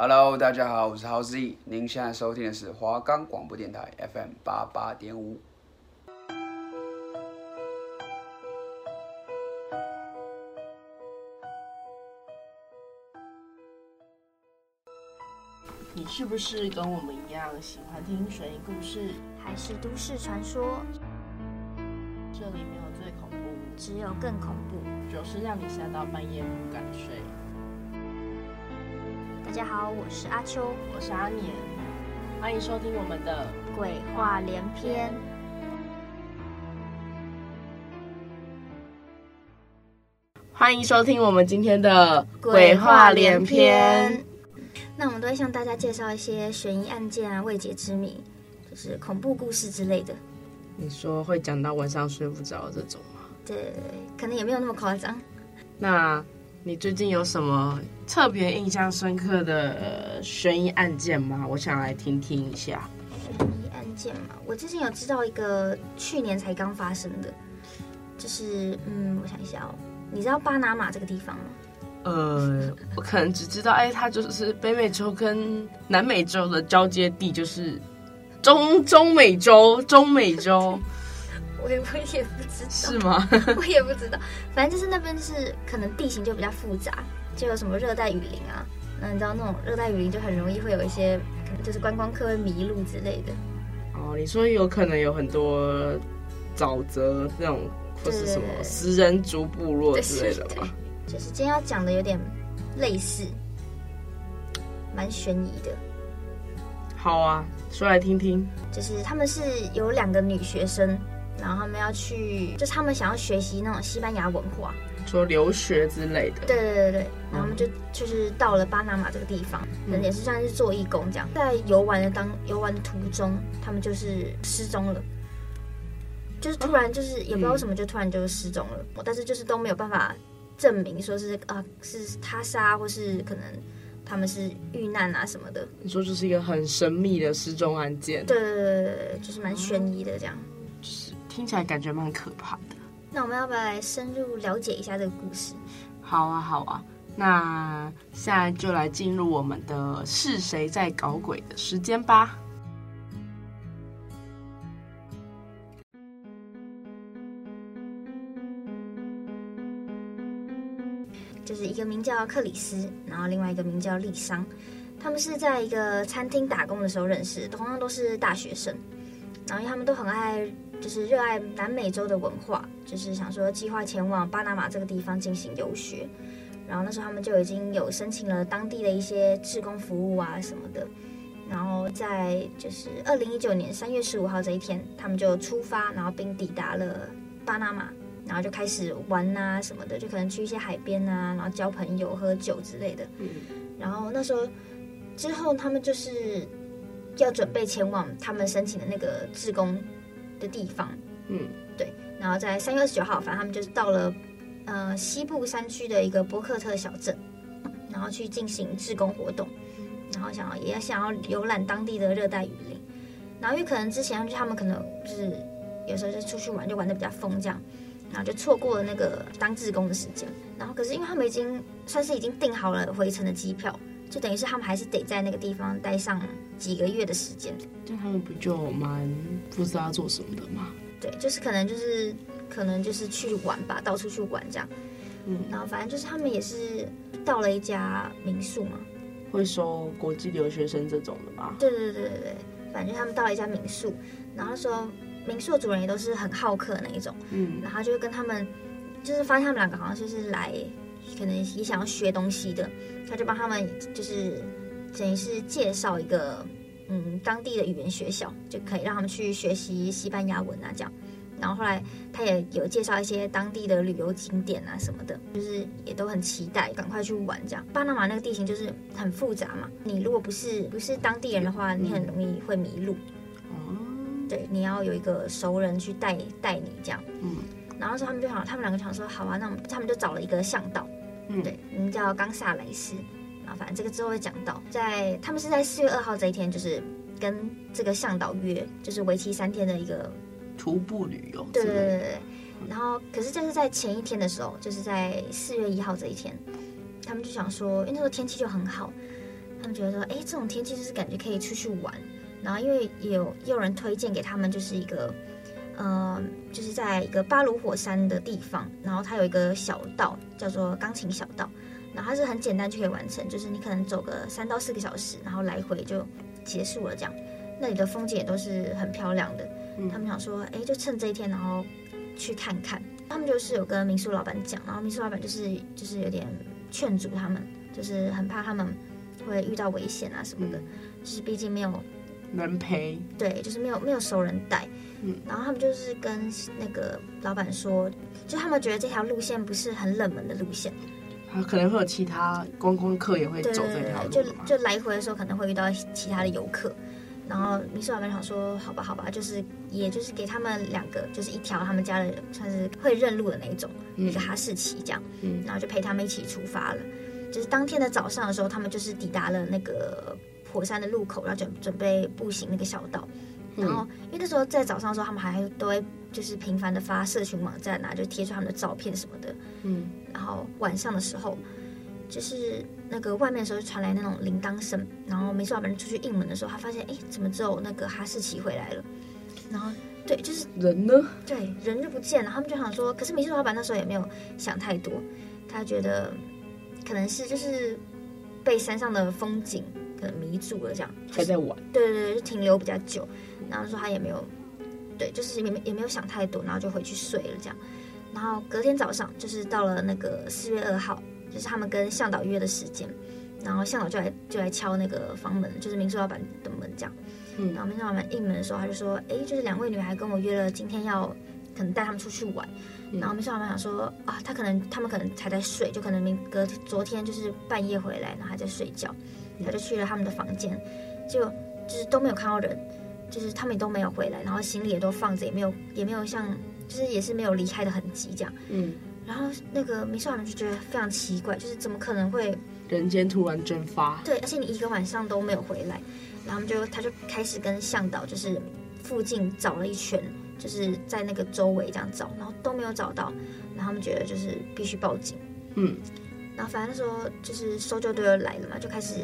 Hello，大家好，我是豪 Z，您现在收听的是华冈广播电台 FM 八八点五。你是不是跟我们一样喜欢听悬疑故事，还是都市传说？这里没有最恐怖，只有更恐怖，就是让你吓到半夜不敢睡。大家好，我是阿秋，我是阿年，欢迎收听我们的鬼话连篇。欢迎收听我们今天的鬼话连篇。那我们都会向大家介绍一些悬疑案件啊、未解之谜，就是恐怖故事之类的。你说会讲到晚上睡不着这种吗？对，可能也没有那么夸张。那你最近有什么特别印象深刻的悬疑案件吗？我想来听听一下。悬疑案件嘛，我之前有知道一个去年才刚发生的，就是嗯，我想一下哦，你知道巴拿马这个地方吗？呃，我可能只知道，哎，它就是北美洲跟南美洲的交接地，就是中中美洲，中美洲。我也我也不知道，是吗？我也不知道，反正就是那边是可能地形就比较复杂，就有什么热带雨林啊。那你知道那种热带雨林就很容易会有一些，可能就是观光客会迷路之类的。哦，你说有可能有很多沼泽那种，或是什么食人族部落之类的吧？就是今天要讲的有点类似，蛮悬疑的。好啊，说来听听。就是他们是有两个女学生，然后他们要去，就是他们想要学习那种西班牙文化，说留学之类的。对对对对，然后他们就就是到了巴拿马这个地方，嗯、也是算是做义工这样。在游玩的当游玩的途中，他们就是失踪了，就是突然就是也不知道为什么就突然就失踪了，嗯、但是就是都没有办法。证明说是啊，是他杀，或是可能他们是遇难啊什么的。你说这是一个很神秘的失踪案件，对对对，就是蛮悬疑的这样，就是听起来感觉蛮可怕的。那我们要不要来深入了解一下这个故事？好啊，好啊。那现在就来进入我们的是谁在搞鬼的时间吧。就是一个名叫克里斯，然后另外一个名叫丽桑，他们是在一个餐厅打工的时候认识，同样都是大学生。然后他们都很爱，就是热爱南美洲的文化，就是想说计划前往巴拿马这个地方进行游学。然后那时候他们就已经有申请了当地的一些志工服务啊什么的。然后在就是二零一九年三月十五号这一天，他们就出发，然后并抵达了巴拿马。然后就开始玩啊什么的，就可能去一些海边啊，然后交朋友、喝酒之类的。嗯。然后那时候之后，他们就是要准备前往他们申请的那个志工的地方。嗯。对。然后在三月二十九号，反正他们就是到了呃西部山区的一个波克特小镇，然后去进行志工活动，然后想要也要想要游览当地的热带雨林。然后因为可能之前他们可能就是有时候就出去玩，就玩的比较疯这样。然后就错过了那个当志工的时间，然后可是因为他们已经算是已经订好了回程的机票，就等于是他们还是得在那个地方待上几个月的时间。那他们不就蛮不知道做什么的吗？对，就是可能就是可能就是去玩吧，到处去玩这样。嗯，然后反正就是他们也是到了一家民宿嘛，会收国际留学生这种的吧？对对对对对，反正他们到了一家民宿，然后说。民宿的主人也都是很好客的那一种，嗯，然后就会跟他们，就是发现他们两个好像就是来，可能也想要学东西的，他就帮他们就是等于是介绍一个嗯当地的语言学校，就可以让他们去学习西班牙文啊这样，然后后来他也有介绍一些当地的旅游景点啊什么的，就是也都很期待赶快去玩这样。巴拿马那个地形就是很复杂嘛，你如果不是不是当地人的话，你很容易会迷路。哦对，你要有一个熟人去带带你这样，嗯，然后说他们就想，他们两个想说，好啊，那我们他们就找了一个向导，嗯，对，名叫冈萨雷斯，反正这个之后会讲到，在他们是在四月二号这一天，就是跟这个向导约，就是为期三天的一个徒步旅游，对对对对，然后可是就是在前一天的时候，就是在四月一号这一天，他们就想说，因为那时候天气就很好，他们觉得说，哎，这种天气就是感觉可以出去玩。然后因为也有也有人推荐给他们，就是一个，呃，就是在一个巴鲁火山的地方，然后它有一个小道叫做钢琴小道，然后它是很简单就可以完成，就是你可能走个三到四个小时，然后来回就结束了这样。那里的风景也都是很漂亮的。嗯、他们想说，哎，就趁这一天，然后去看看。他们就是有跟民宿老板讲，然后民宿老板就是就是有点劝阻他们，就是很怕他们会遇到危险啊什么的，嗯、就是毕竟没有。人陪，对，就是没有没有熟人带，嗯，然后他们就是跟那个老板说，就他们觉得这条路线不是很冷门的路线，他可能会有其他观光客也会走这条路，就就来回的时候可能会遇到其他的游客，然后民宿老板想说，好吧好吧，就是也就是给他们两个，就是一条他们家的算是会认路的那一种，嗯、一个哈士奇这样，嗯，然后就陪他们一起出发了，就是当天的早上的时候，他们就是抵达了那个。火山的路口，然后准准备步行那个小道，然后因为那时候在早上的时候，他们还都会就是频繁的发社群网站啊，就贴出他们的照片什么的，嗯，然后晚上的时候，就是那个外面的时候传来那种铃铛声，然后民宿老板出去应门的时候，他发现哎，怎么只有那个哈士奇回来了？然后对，就是人呢？对，人就不见了。他们就想说，可是民宿老板那时候也没有想太多，他觉得可能是就是被山上的风景。可能迷住了，这样还在玩。对对对，就停留比较久。然后说他也没有，对，就是也没也没有想太多，然后就回去睡了这样。然后隔天早上就是到了那个四月二号，就是他们跟向导约的时间。然后向导就来就来敲那个房门，就是民宿老板的门这样。嗯。然后民宿老板应门的时候，他就说：“哎，就是两位女孩跟我约了，今天要可能带他们出去玩。嗯”然后民宿老板想说：“啊，他可能他们可能还在睡，就可能明隔昨天就是半夜回来，然后还在睡觉。”他就去了他们的房间，就就是都没有看到人，就是他们也都没有回来，然后行李也都放着，也没有也没有像就是也是没有离开的痕迹这样。嗯，然后那个民宿老板就觉得非常奇怪，就是怎么可能会人间突然蒸发？对，而且你一个晚上都没有回来，然后他们就他就开始跟向导就是附近找了一圈，就是在那个周围这样找，然后都没有找到，然后他们觉得就是必须报警。嗯，然后反正那时候就是搜救队又来了嘛，就开始。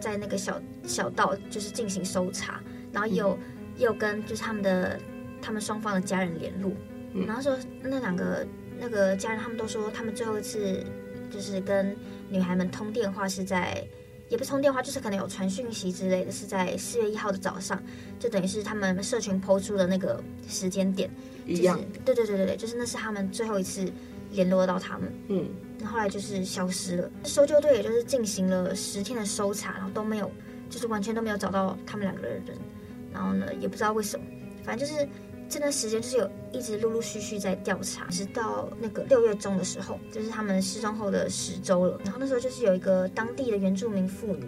在那个小小道就是进行搜查，然后又、嗯、又跟就是他们的他们双方的家人联络，嗯、然后说那两个那个家人他们都说他们最后一次就是跟女孩们通电话是在也不是通电话，就是可能有传讯息之类的，是在四月一号的早上，就等于是他们社群 PO 出的那个时间点。一样，对对对对对，就是那是他们最后一次联络到他们，嗯。那后，来就是消失了，搜救队也就是进行了十天的搜查，然后都没有，就是完全都没有找到他们两个的人。然后呢，也不知道为什么，反正就是这段时间就是有一直陆陆续续在调查，直到那个六月中的时候，就是他们失踪后的十周了。然后那时候就是有一个当地的原住民妇女，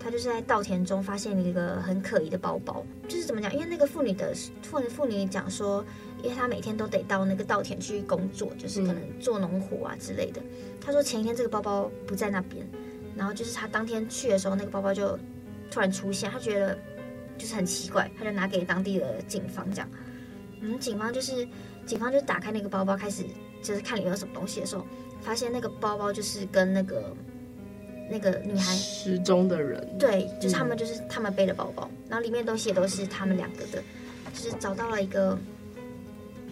她就是在稻田中发现了一个很可疑的包包，就是怎么讲？因为那个妇女的妇妇女讲说。因为他每天都得到那个稻田去工作，就是可能做农活啊之类的。他说前一天这个包包不在那边，然后就是他当天去的时候，那个包包就突然出现，他觉得就是很奇怪，他就拿给当地的警方讲。嗯，警方就是警方就打开那个包包，开始就是看里面有什么东西的时候，发现那个包包就是跟那个那个女孩失踪的人，对，就是他们就是他们背的包包，然后里面东西也都是他们两个的，就是找到了一个。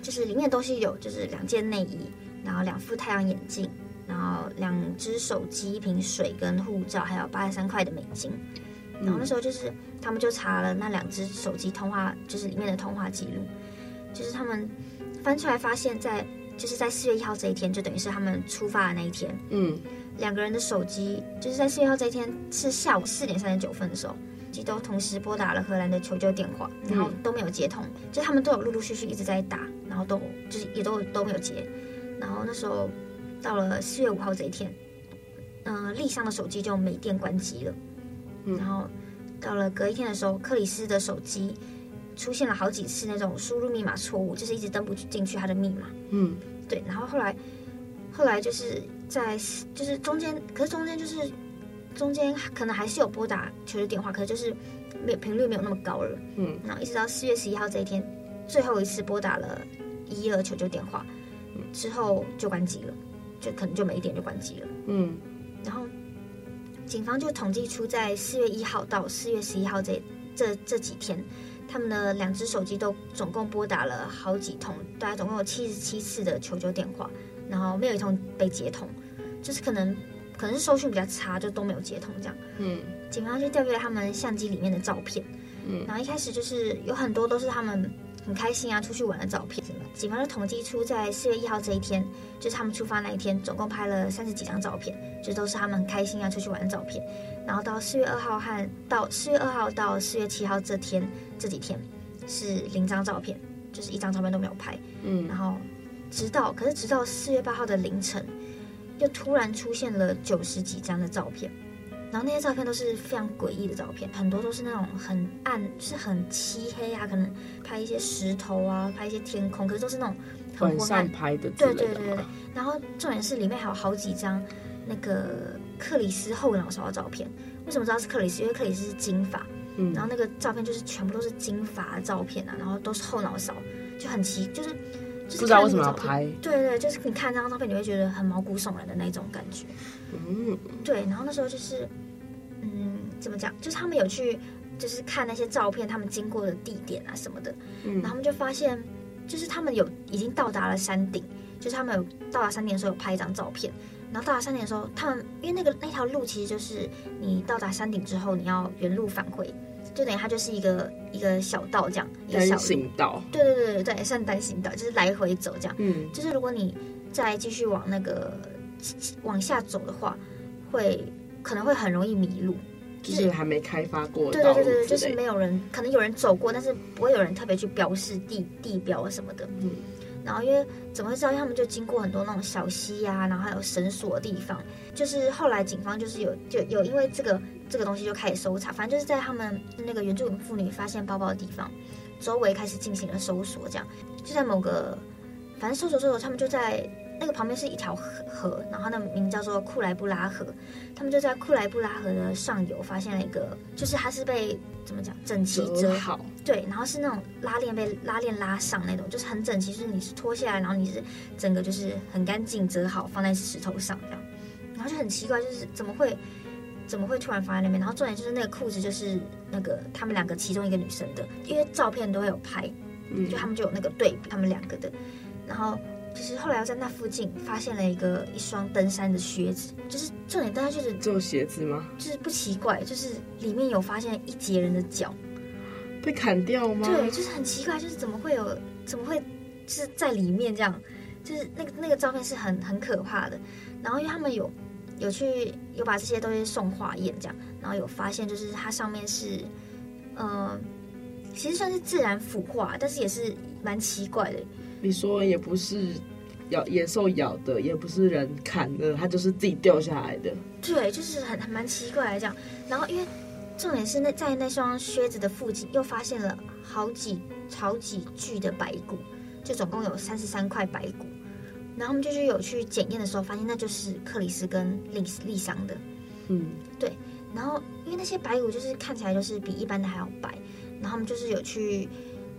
就是里面的东西有，就是两件内衣，然后两副太阳眼镜，然后两只手机、一瓶水跟护照，还有八十三块的美金。然后那时候就是他们就查了那两只手机通话，就是里面的通话记录，就是他们翻出来发现在，在就是在四月一号这一天，就等于是他们出发的那一天。嗯，两个人的手机就是在四月一号这一天是下午四点三十九分的时候。都同时拨打了荷兰的求救电话，然后都没有接通，嗯、就他们都有陆陆续续一直在打，然后都就是也都都没有接。然后那时候到了四月五号这一天，嗯、呃，丽莎的手机就没电关机了。嗯、然后到了隔一天的时候，克里斯的手机出现了好几次那种输入密码错误，就是一直登不进去他的密码。嗯，对。然后后来后来就是在就是中间，可是中间就是。中间可能还是有拨打求救电话，可是就是没有频率没有那么高了。嗯，然后一直到四月十一号这一天，最后一次拨打了一一二求救电话，之后就关机了，就可能就没电就关机了。嗯，然后警方就统计出在四月一号到四月十一号这这这几天，他们的两只手机都总共拨打了好几通，大概总共有七十七次的求救电话，然后没有一通被接通，就是可能可能是收讯比较差，就都没有接通这样。嗯，警方就调阅了他们相机里面的照片，嗯，然后一开始就是有很多都是他们。很开心啊，出去玩的照片。警方就统计出，在四月一号这一天，就是他们出发那一天，总共拍了三十几张照片，就都是他们很开心啊出去玩的照片。然后到四月二号和到四月二号到四月七号这天这几天是零张照片，就是一张照片都没有拍。嗯，然后直到可是直到四月八号的凌晨，又突然出现了九十几张的照片。然后那些照片都是非常诡异的照片，很多都是那种很暗，就是很漆黑啊，可能拍一些石头啊，拍一些天空，可是都是那种很昏暗拍的。对对对对。然后重点是里面还有好几张那个克里斯后脑勺的照片。为什么知道是克里斯？因为克里斯是金发，嗯，然后那个照片就是全部都是金发的照片啊，然后都是后脑勺，就很奇，就是，就是不知道为什么要拍。对对，就是你看这张照片，你会觉得很毛骨悚然的那种感觉。嗯，对。然后那时候就是。嗯，怎么讲？就是他们有去，就是看那些照片，他们经过的地点啊什么的。嗯，然后他们就发现，就是他们有已经到达了山顶，就是他们有到达山顶的时候有拍一张照片。然后到达山顶的时候，他们因为那个那条路其实就是你到达山顶之后，你要原路返回，就等于它就是一个一个小道这样，一个小单行道。对对对对对，算单行道，就是来回走这样。嗯，就是如果你再继续往那个往下走的话，会。可能会很容易迷路，就是还没开发过。对对对对，就是没有人，可能有人走过，但是不会有人特别去标示地地标什么的。嗯，然后因为怎么会知道？他们就经过很多那种小溪呀、然后还有绳索的地方。就是后来警方就是有就有因为这个这个东西就开始搜查，反正就是在他们那个原住民妇女发现包包的地方周围开始进行了搜索，这样就在某个反正搜索搜索，他们就在。那个旁边是一条河，然后它的名叫做库莱布拉河。他们就在库莱布拉河的上游发现了一个，就是它是被怎么讲整齐折好，对，然后是那种拉链被拉链拉上那种，就是很整齐，就是你是脱下来，然后你是整个就是很干净折好放在石头上这样，然后就很奇怪，就是怎么会怎么会突然放在那边？然后重点就是那个裤子就是那个他们两个其中一个女生的，因为照片都会有拍，嗯，就他们就有那个对比他们两个的，然后。就是后来又在那附近发现了一个一双登山的靴子，就是重点大家就是做鞋子吗？就是不奇怪，就是里面有发现一截人的脚被砍掉吗？对，就是很奇怪，就是怎么会有，怎么会就是在里面这样？就是那个那个照片是很很可怕的。然后因为他们有有去有把这些东西送化验这样，然后有发现就是它上面是嗯、呃，其实算是自然腐化，但是也是蛮奇怪的。你说也不是咬野兽咬的，也不是人砍的，它就是自己掉下来的。对，就是很很蛮奇怪的这样。然后因为重点是那在那双靴子的附近又发现了好几好几具的白骨，就总共有三十三块白骨。然后我们就是有去检验的时候，发现那就是克里斯跟丽丽桑的。嗯，对。然后因为那些白骨就是看起来就是比一般的还要白，然后我们就是有去。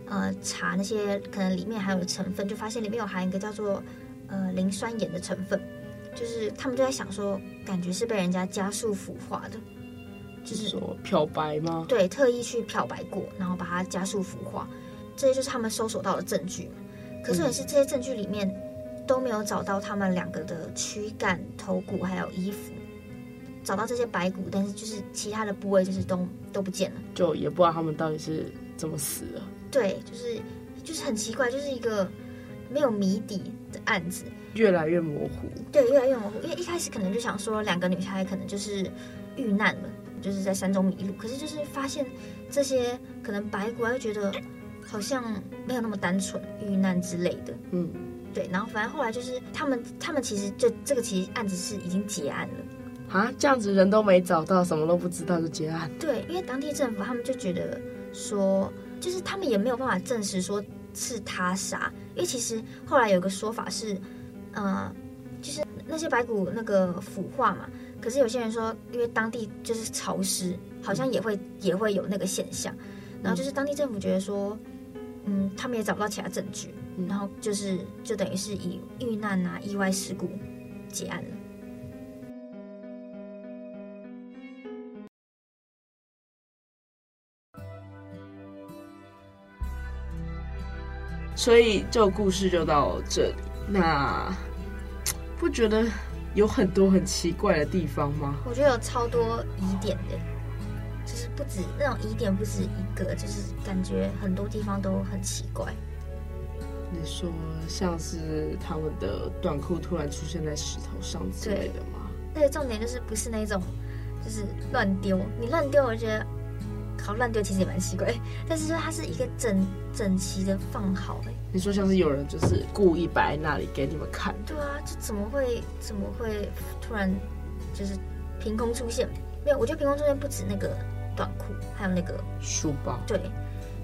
呃，查那些可能里面含有成分，就发现里面有含一个叫做呃磷酸盐的成分，就是他们就在想说，感觉是被人家加速腐化的，就是说漂白吗？对，特意去漂白过，然后把它加速腐化，这些就是他们搜索到的证据。可是也是这些证据里面都没有找到他们两个的躯干、头骨还有衣服，找到这些白骨，但是就是其他的部位就是都都不见了，就也不知道他们到底是怎么死的。对，就是就是很奇怪，就是一个没有谜底的案子，越来越模糊。对，越来越模糊。因为一开始可能就想说两个女孩可能就是遇难了，就是在山中迷路。可是就是发现这些可能白骨，又觉得好像没有那么单纯，遇难之类的。嗯，对。然后反正后来就是他们，他们其实就这个其实案子是已经结案了。啊，这样子人都没找到，什么都不知道就结案？对，因为当地政府他们就觉得说。就是他们也没有办法证实说是他杀，因为其实后来有个说法是，呃，就是那些白骨那个腐化嘛。可是有些人说，因为当地就是潮湿，好像也会也会有那个现象。然后就是当地政府觉得说，嗯，他们也找不到其他证据，然后就是就等于是以遇难啊、意外事故结案了。所以这个故事就到这里。那 不觉得有很多很奇怪的地方吗？我觉得有超多疑点的，就是不止那种疑点不止一个，就是感觉很多地方都很奇怪。你说像是他们的短裤突然出现在石头上之类的吗？对，重点就是不是那种，就是乱丢。你乱丢，我觉得好乱丢，其实也蛮奇怪。但是说它是一个整整齐的放好。哎，你说像是有人就是故意摆在那里给你们看？对啊，就怎么会怎么会突然就是凭空出现？没有，我觉得凭空出现不止那个短裤，还有那个书包。对，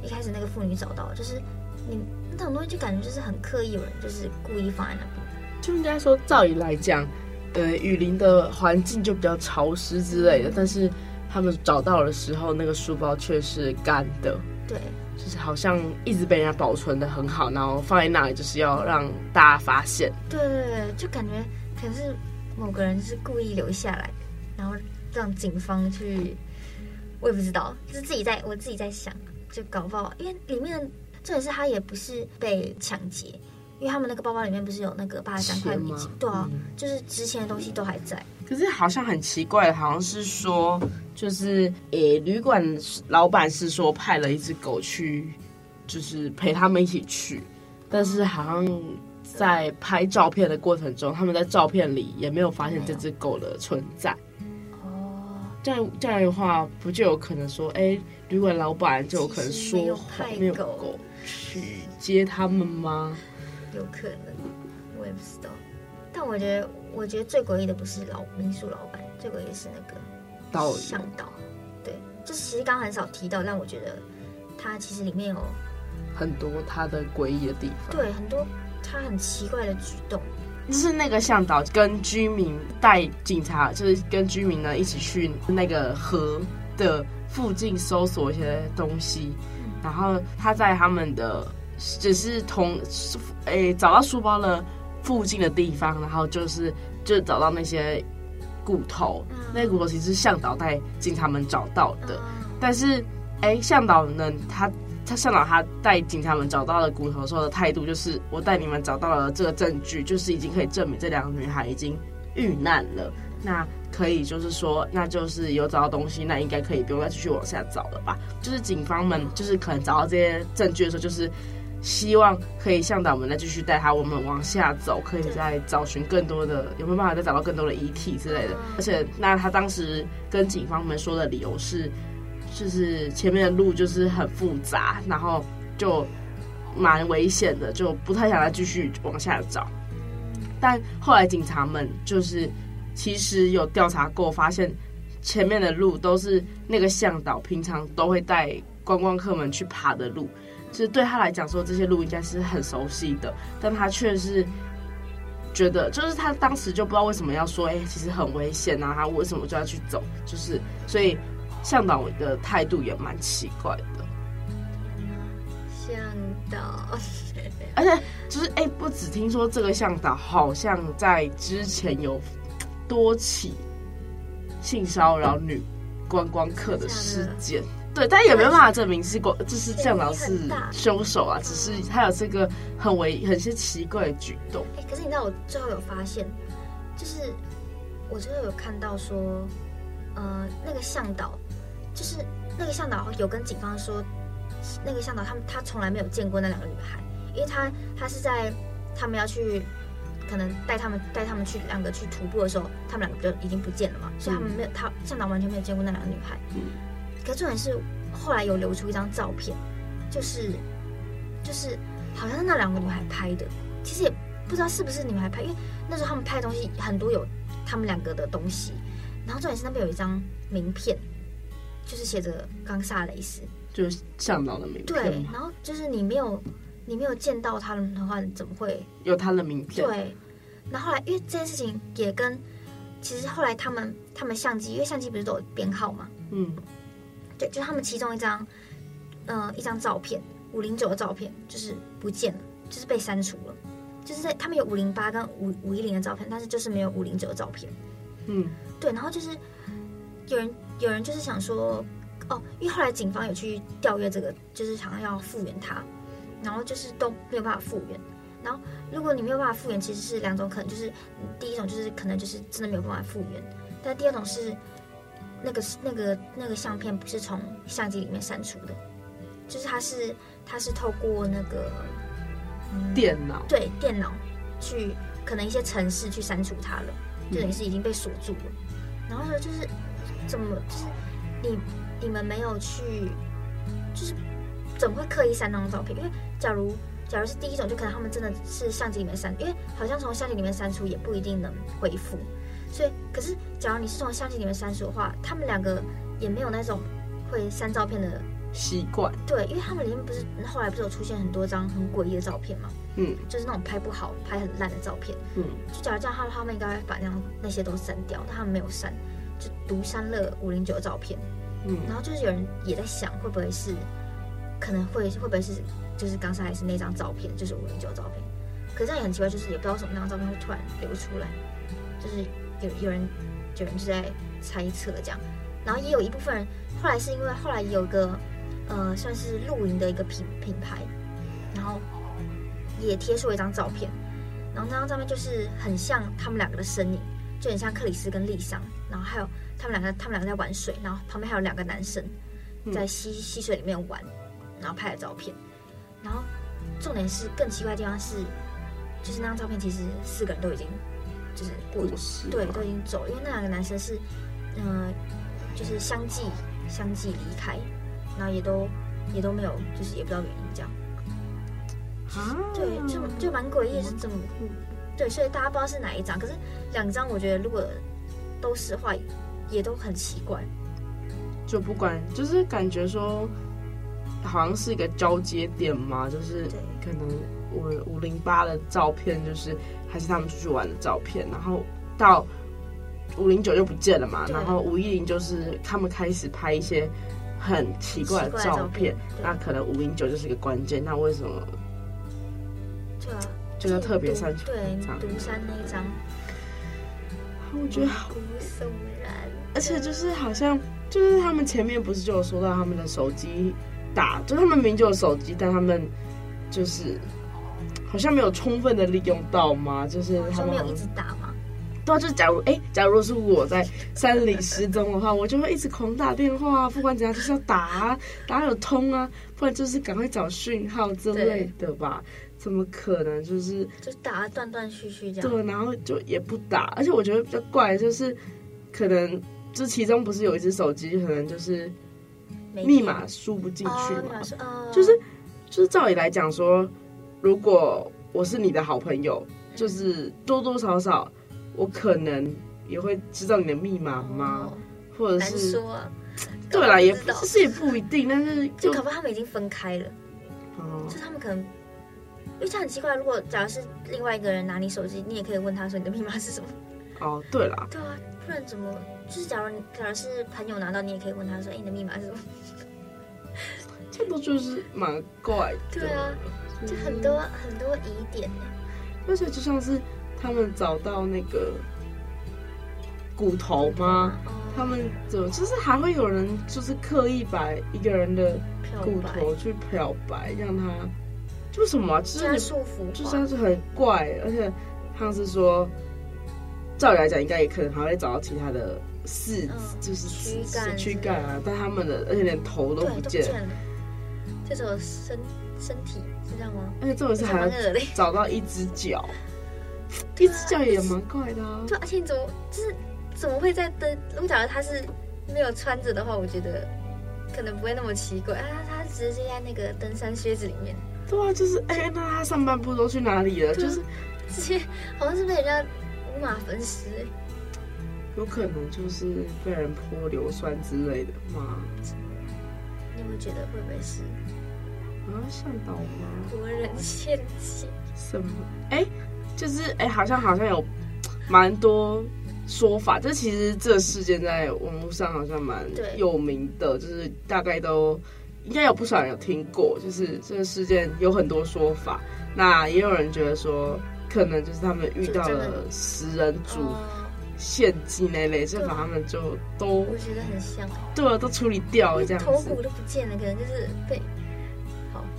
一开始那个妇女找到，就是你。那种东西就感觉就是很刻意，有人就是故意放在那边。就应该说，照理来讲，呃，雨林的环境就比较潮湿之类的，但是他们找到的时候，那个书包却是干的。对，就是好像一直被人家保存的很好，然后放在那里就是要让大家发现。对对对，就感觉可能是某个人是故意留下来，然后让警方去，我也不知道，就是自己在我自己在想，就搞不好，因为里面。重点是他也不是被抢劫，因为他们那个包包里面不是有那个八十三块美金，对啊，嗯、就是值钱的东西都还在。可是好像很奇怪，好像是说，就是诶，旅馆老板是说派了一只狗去，就是陪他们一起去，但是好像在拍照片的过程中，他们在照片里也没有发现这只狗的存在。哦，这样这样的话，不就有可能说，哎，旅馆老板就有可能说没有狗。去接他们吗？有可能，我也不知道。但我觉得，我觉得最诡异的不是老民宿老板，最诡异是那个导向导。对，就是其实刚刚很少提到，但我觉得他其实里面有很多他的诡异的地方。对，很多他很奇怪的举动。就是那个向导跟居民带警察，就是跟居民呢一起去那个河的附近搜索一些东西。然后他在他们的只是同诶找到书包的附近的地方，然后就是就找到那些骨头，那骨头其实是向导带警察们找到的。但是诶向导呢，他他向导他带警察们找到了骨头时候的态度，就是我带你们找到了这个证据，就是已经可以证明这两个女孩已经遇难了。那可以，就是说，那就是有找到东西，那应该可以不用再继续往下找了吧？就是警方们，就是可能找到这些证据的时候，就是希望可以向导们再继续带他我们往下走，可以再找寻更多的，有没有办法再找到更多的遗体之类的？而且，那他当时跟警方们说的理由是，就是前面的路就是很复杂，然后就蛮危险的，就不太想再继续往下找。但后来警察们就是。其实有调查过，发现前面的路都是那个向导平常都会带观光客们去爬的路，就是对他来讲说这些路应该是很熟悉的，但他却是觉得，就是他当时就不知道为什么要说，哎，其实很危险啊，他为什么就要去走？就是所以向导的态度也蛮奇怪的。向导，而且就是哎，不只听说这个向导好像在之前有。多起性骚扰女观光客的事件，对，但也没有办法证明是过，就是向导是凶手啊，只是他有这个很为很些奇怪的举动。哎，可是你知道我最后有发现，就是我最后有看到说，呃，那个向导，就是那个向导有跟警方说，那个向导他们他从来没有见过那两个女孩，因为他他是在他们要去。可能带他们带他们去两个去徒步的时候，他们两个就已经不见了嘛，所以他们没有他向导完全没有见过那两个女孩。嗯，可重点是后来有流出一张照片，就是就是好像是那两个女孩拍的，其实也不知道是不是女孩拍，因为那时候他们拍的东西很多有他们两个的东西，然后重点是那边有一张名片，就是写着冈萨雷斯，就是向导的名片。对，然后就是你没有。你没有见到他们的话，你怎么会有他的名片？对，然后，后来因为这件事情也跟其实后来他们他们相机，因为相机不是都有编号嘛？嗯，对，就他们其中一张，呃，一张照片五零九的照片就是不见了，就是被删除了，就是在他们有五零八跟五五一零的照片，但是就是没有五零九的照片。嗯，对，然后就是有人有人就是想说，哦，因为后来警方有去调阅这个，就是想要复原它。然后就是都没有办法复原。然后如果你没有办法复原，其实是两种可能，就是第一种就是可能就是真的没有办法复原，但第二种是那个那个那个相片不是从相机里面删除的，就是它是它是透过那个、嗯、电脑对电脑去可能一些程式去删除它了，就等于是已经被锁住了。然后呢，就是怎么就是你你们没有去，就是怎么会刻意删那张照片？因为假如假如是第一种，就可能他们真的是相机里面删，因为好像从相机里面删除也不一定能恢复。所以，可是假如你是从相机里面删除的话，他们两个也没有那种会删照片的习惯。对，因为他们里面不是后来不是有出现很多张很诡异的照片吗？嗯，就是那种拍不好、拍很烂的照片。嗯，就假如这样，他们他们应该会把那样那些都删掉，但他们没有删，就独删了五零九的照片。嗯，然后就是有人也在想，会不会是可能会会不会是就是刚才还是那张照片，就是五零九的照片。可是这样也很奇怪，就是也不知道为什么那张照片会突然流出来，就是有有人有人就在猜测这样。然后也有一部分人后来是因为后来有个呃算是露营的一个品品牌，然后也贴出了一张照片，然后那张照片就是很像他们两个的身影，就很像克里斯跟丽桑，然后还有。他们两个，他们两个在玩水，然后旁边还有两个男生在溪溪水里面玩，然后拍的照片。然后重点是更奇怪的地方是，就是那张照片其实四个人都已经就是过世，对，都已经走，因为那两个男生是嗯、呃，就是相继相继离开，然后也都也都没有，就是也不知道原因这样。啊，对，就就蛮诡异，是怎么？对，所以大家不知道是哪一张，可是两张我觉得如果都是的话。也都很奇怪，就不管，就是感觉说，好像是一个交接点嘛，就是可能五五零八的照片，就是还是他们出去玩的照片，然后到五零九就不见了嘛，然后五一零就是他们开始拍一些很奇怪的照片，那可能五零九就是一个关键，那为什么？对啊，就要特别删除对独山那一张，我觉得好而且就是好像就是他们前面不是就有说到他们的手机打，就他们明明就有手机，但他们就是好像没有充分的利用到吗？就是他们没有一直打吗？对啊，就是假如哎、欸，假如是我在山里失踪的话，我就会一直狂打电话，不管怎样就是要打啊，打有通啊，不然就是赶快找讯号之类的吧？怎么可能就是就打的断断续续这样？对，然后就也不打，而且我觉得比较怪就是可能。这其中不是有一只手机，可能就是密码输不进去嘛？就是就是照理来讲说，如果我是你的好朋友，就是多多少少我可能也会知道你的密码吗？或者是说啊，对啦，也其实也不一定，但是就可怕他们已经分开了，哦，就他们可能因为这样很奇怪。如果假如是另外一个人拿你手机，你也可以问他说你的密码是什么？哦，对啦，对啊，不然怎么？就是假如假如是朋友拿到，你也可以问他说：“哎，你的密码是什么？”这不就是蛮怪的？对啊，就很多很多疑点。而且就像是他们找到那个骨头吗？他们怎么就是还会有人就是刻意把一个人的骨头去漂白，让他就什么？就是束缚，就像是很怪，而且像是说。照理来讲，应该也可能还会找到其他的四，嗯、就是躯干、躯干啊，但他们的而且连头都不见了。这种身身体是这样吗？而且这种是还要找到一只脚，一只脚也蛮怪的啊。对，而且你怎么就是怎么会在登？如果假如他是没有穿着的话，我觉得可能不会那么奇怪啊。他直接在那个登山靴子里面。对啊，就是哎、欸，那他上半部都去哪里了？就是这些好像是被人家。五马分尸，有可能就是被人泼硫酸之类的吗？你有没有觉得会不会是啊？向导吗？活人献祭？什么？哎、欸，就是哎、欸，好像好像有蛮多说法。这其实这事件在网络上好像蛮有名的，就是大概都应该有不少人有听过。就是这个事件有很多说法，那也有人觉得说。可能就是他们遇到了食人族献祭那类，就把他们就都我觉得很像，对啊，都处理掉这样子，头骨都不见了，可能就是被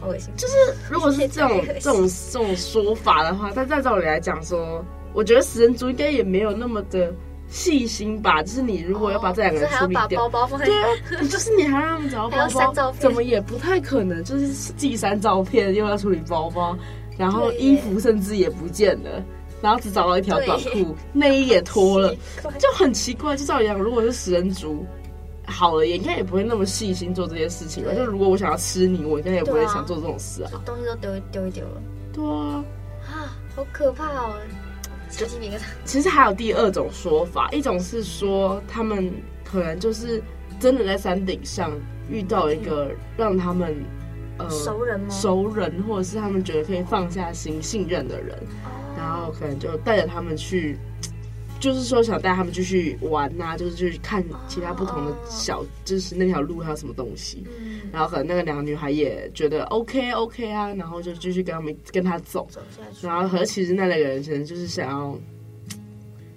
好好恶心。就是如果是这种这种这种说法的话，但在照理来讲说，我觉得食人族应该也没有那么的细心吧。就是你如果要把这两个人处理掉，包包放在对啊，就是你还让他们找到包包，怎么也不太可能。就是既删照片又要处理包包，然后衣服甚至也不见了。然后只找到一条短裤，内衣也脱了，就很奇怪。就照理讲，如果是食人族，好了，也应该也不会那么细心做这些事情吧。就如果我想要吃你，我应该也不会想做这种事啊。东西都丢丢一丢了。对啊，啊，好可怕哦！就其实还有第二种说法，一种是说他们可能就是真的在山顶上遇到一个让他们呃熟人吗？熟人，或者是他们觉得可以放下心、信任的人。然后可能就带着他们去，就是说想带他们继续玩呐、啊，就是去看其他不同的小，就是那条路还有什么东西。然后可能那个两个女孩也觉得 OK OK 啊，然后就继续跟他们跟他走。然后和其实那两个人可能就是想要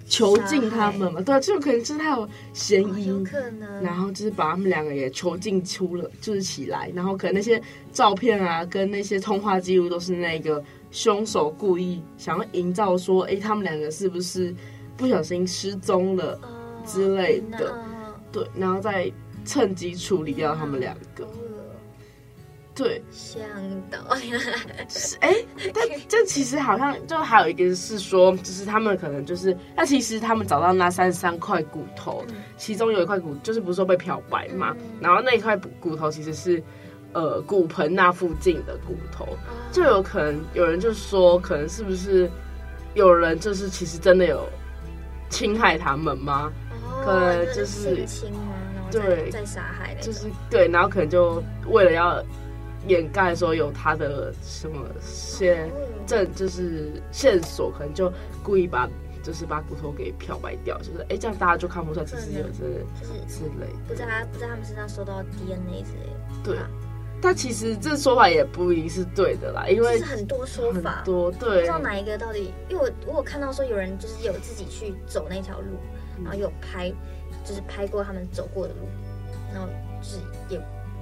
囚禁他们嘛，对，就可能就是他有嫌疑，有可能。然后就是把他们两个也囚禁出了，就是起来。然后可能那些照片啊，跟那些通话记录都是那个。凶手故意想要营造说，哎、欸，他们两个是不是不小心失踪了之类的？哦、对，然后再趁机处理掉他们两个。对，想到，哎、欸，但 这其实好像就还有一个是说，就是他们可能就是，那其实他们找到那三十三块骨头，嗯、其中有一块骨就是不是说被漂白嘛，嗯、然后那一块骨骨头其实是。呃，骨盆那附近的骨头，就有可能有人就说，可能是不是有人就是其实真的有侵害他们吗？可能就是对，在杀害，就是对，然后可能就为了要掩盖说有他的什么些证，就是线索，可能就故意把就是把骨头给漂白掉，就是哎，这样大家就看不出来其实有这就是之类，不在他不在他们身上收到 DNA 之类的，对。但其实这说法也不一定是对的啦，因为是很多说法，很多对，不知道哪一个到底。因为我我有看到说有人就是有自己去走那条路，然后有拍，就是拍过他们走过的路，然后就是也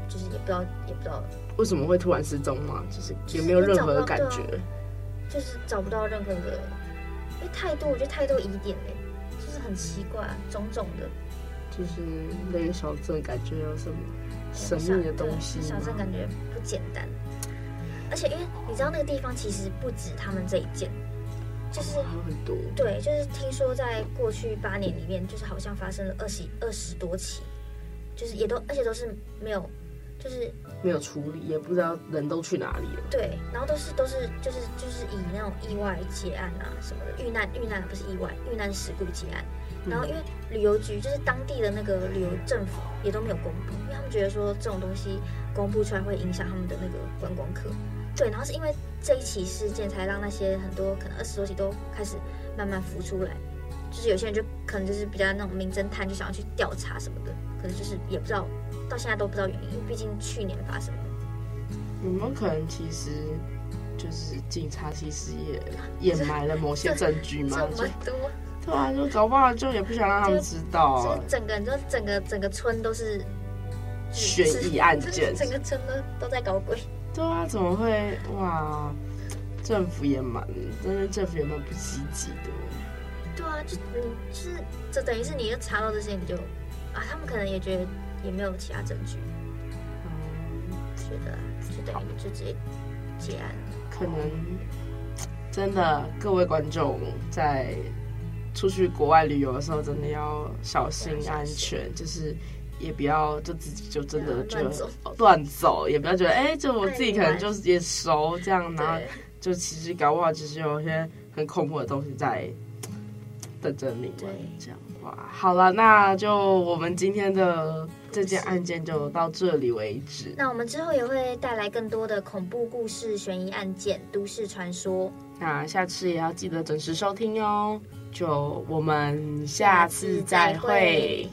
就是也不知道也不知道为什么会突然失踪嘛，就是也没有任何的感觉，就是找不到任何的，因为太多，我觉得太多疑点嘞，就是很奇怪，种种的，就是那个小镇感觉有什么。神秘的东西，小镇感觉不简单。而且，因为你知道那个地方其实不止他们这一件，就是很多。对，就是听说在过去八年里面，就是好像发生了二十二十多起，就是也都而且都是没有，就是没有处理，也不知道人都去哪里了。对，然后都是都是就是就是以那种意外结案啊什么的，遇难遇难不是意外，遇难事故结案。然后因为旅游局就是当地的那个旅游政府也都没有公布。因为他们觉得说这种东西公布出来会影响他们的那个观光客，对，然后是因为这一起事件才让那些很多可能二十多起都开始慢慢浮出来，就是有些人就可能就是比较那种名侦探，就想要去调查什么的，可能就是也不知道到现在都不知道原因，因为毕竟去年发生的。有没有可能其实就是警察其实也掩埋 了某些证据吗？这么多？对啊，就搞不好就也不想让他们知道啊。就整个就整个整个村都是。悬疑案件，整个村都都在搞鬼。对啊，怎么会哇？政府也蛮，真的政府也蛮不积极的。对啊，就你就是，这等于是你就查到这些，你就啊，他们可能也觉得也没有其他证据，嗯，觉得就等于就直接结案。可能真的，各位观众在出去国外旅游的时候，真的要小心安全，就是。也不要就自己就真的就乱走，也不要觉得哎、欸，就我自己可能就是也熟这样，然后就其实搞不好其实有一些很恐怖的东西在等着你们这样。哇，好了，那就我们今天的这件案件就到这里为止。那我们之后也会带来更多的恐怖故事、悬疑案件、都市传说。那下次也要记得准时收听哟。就我们下次再会。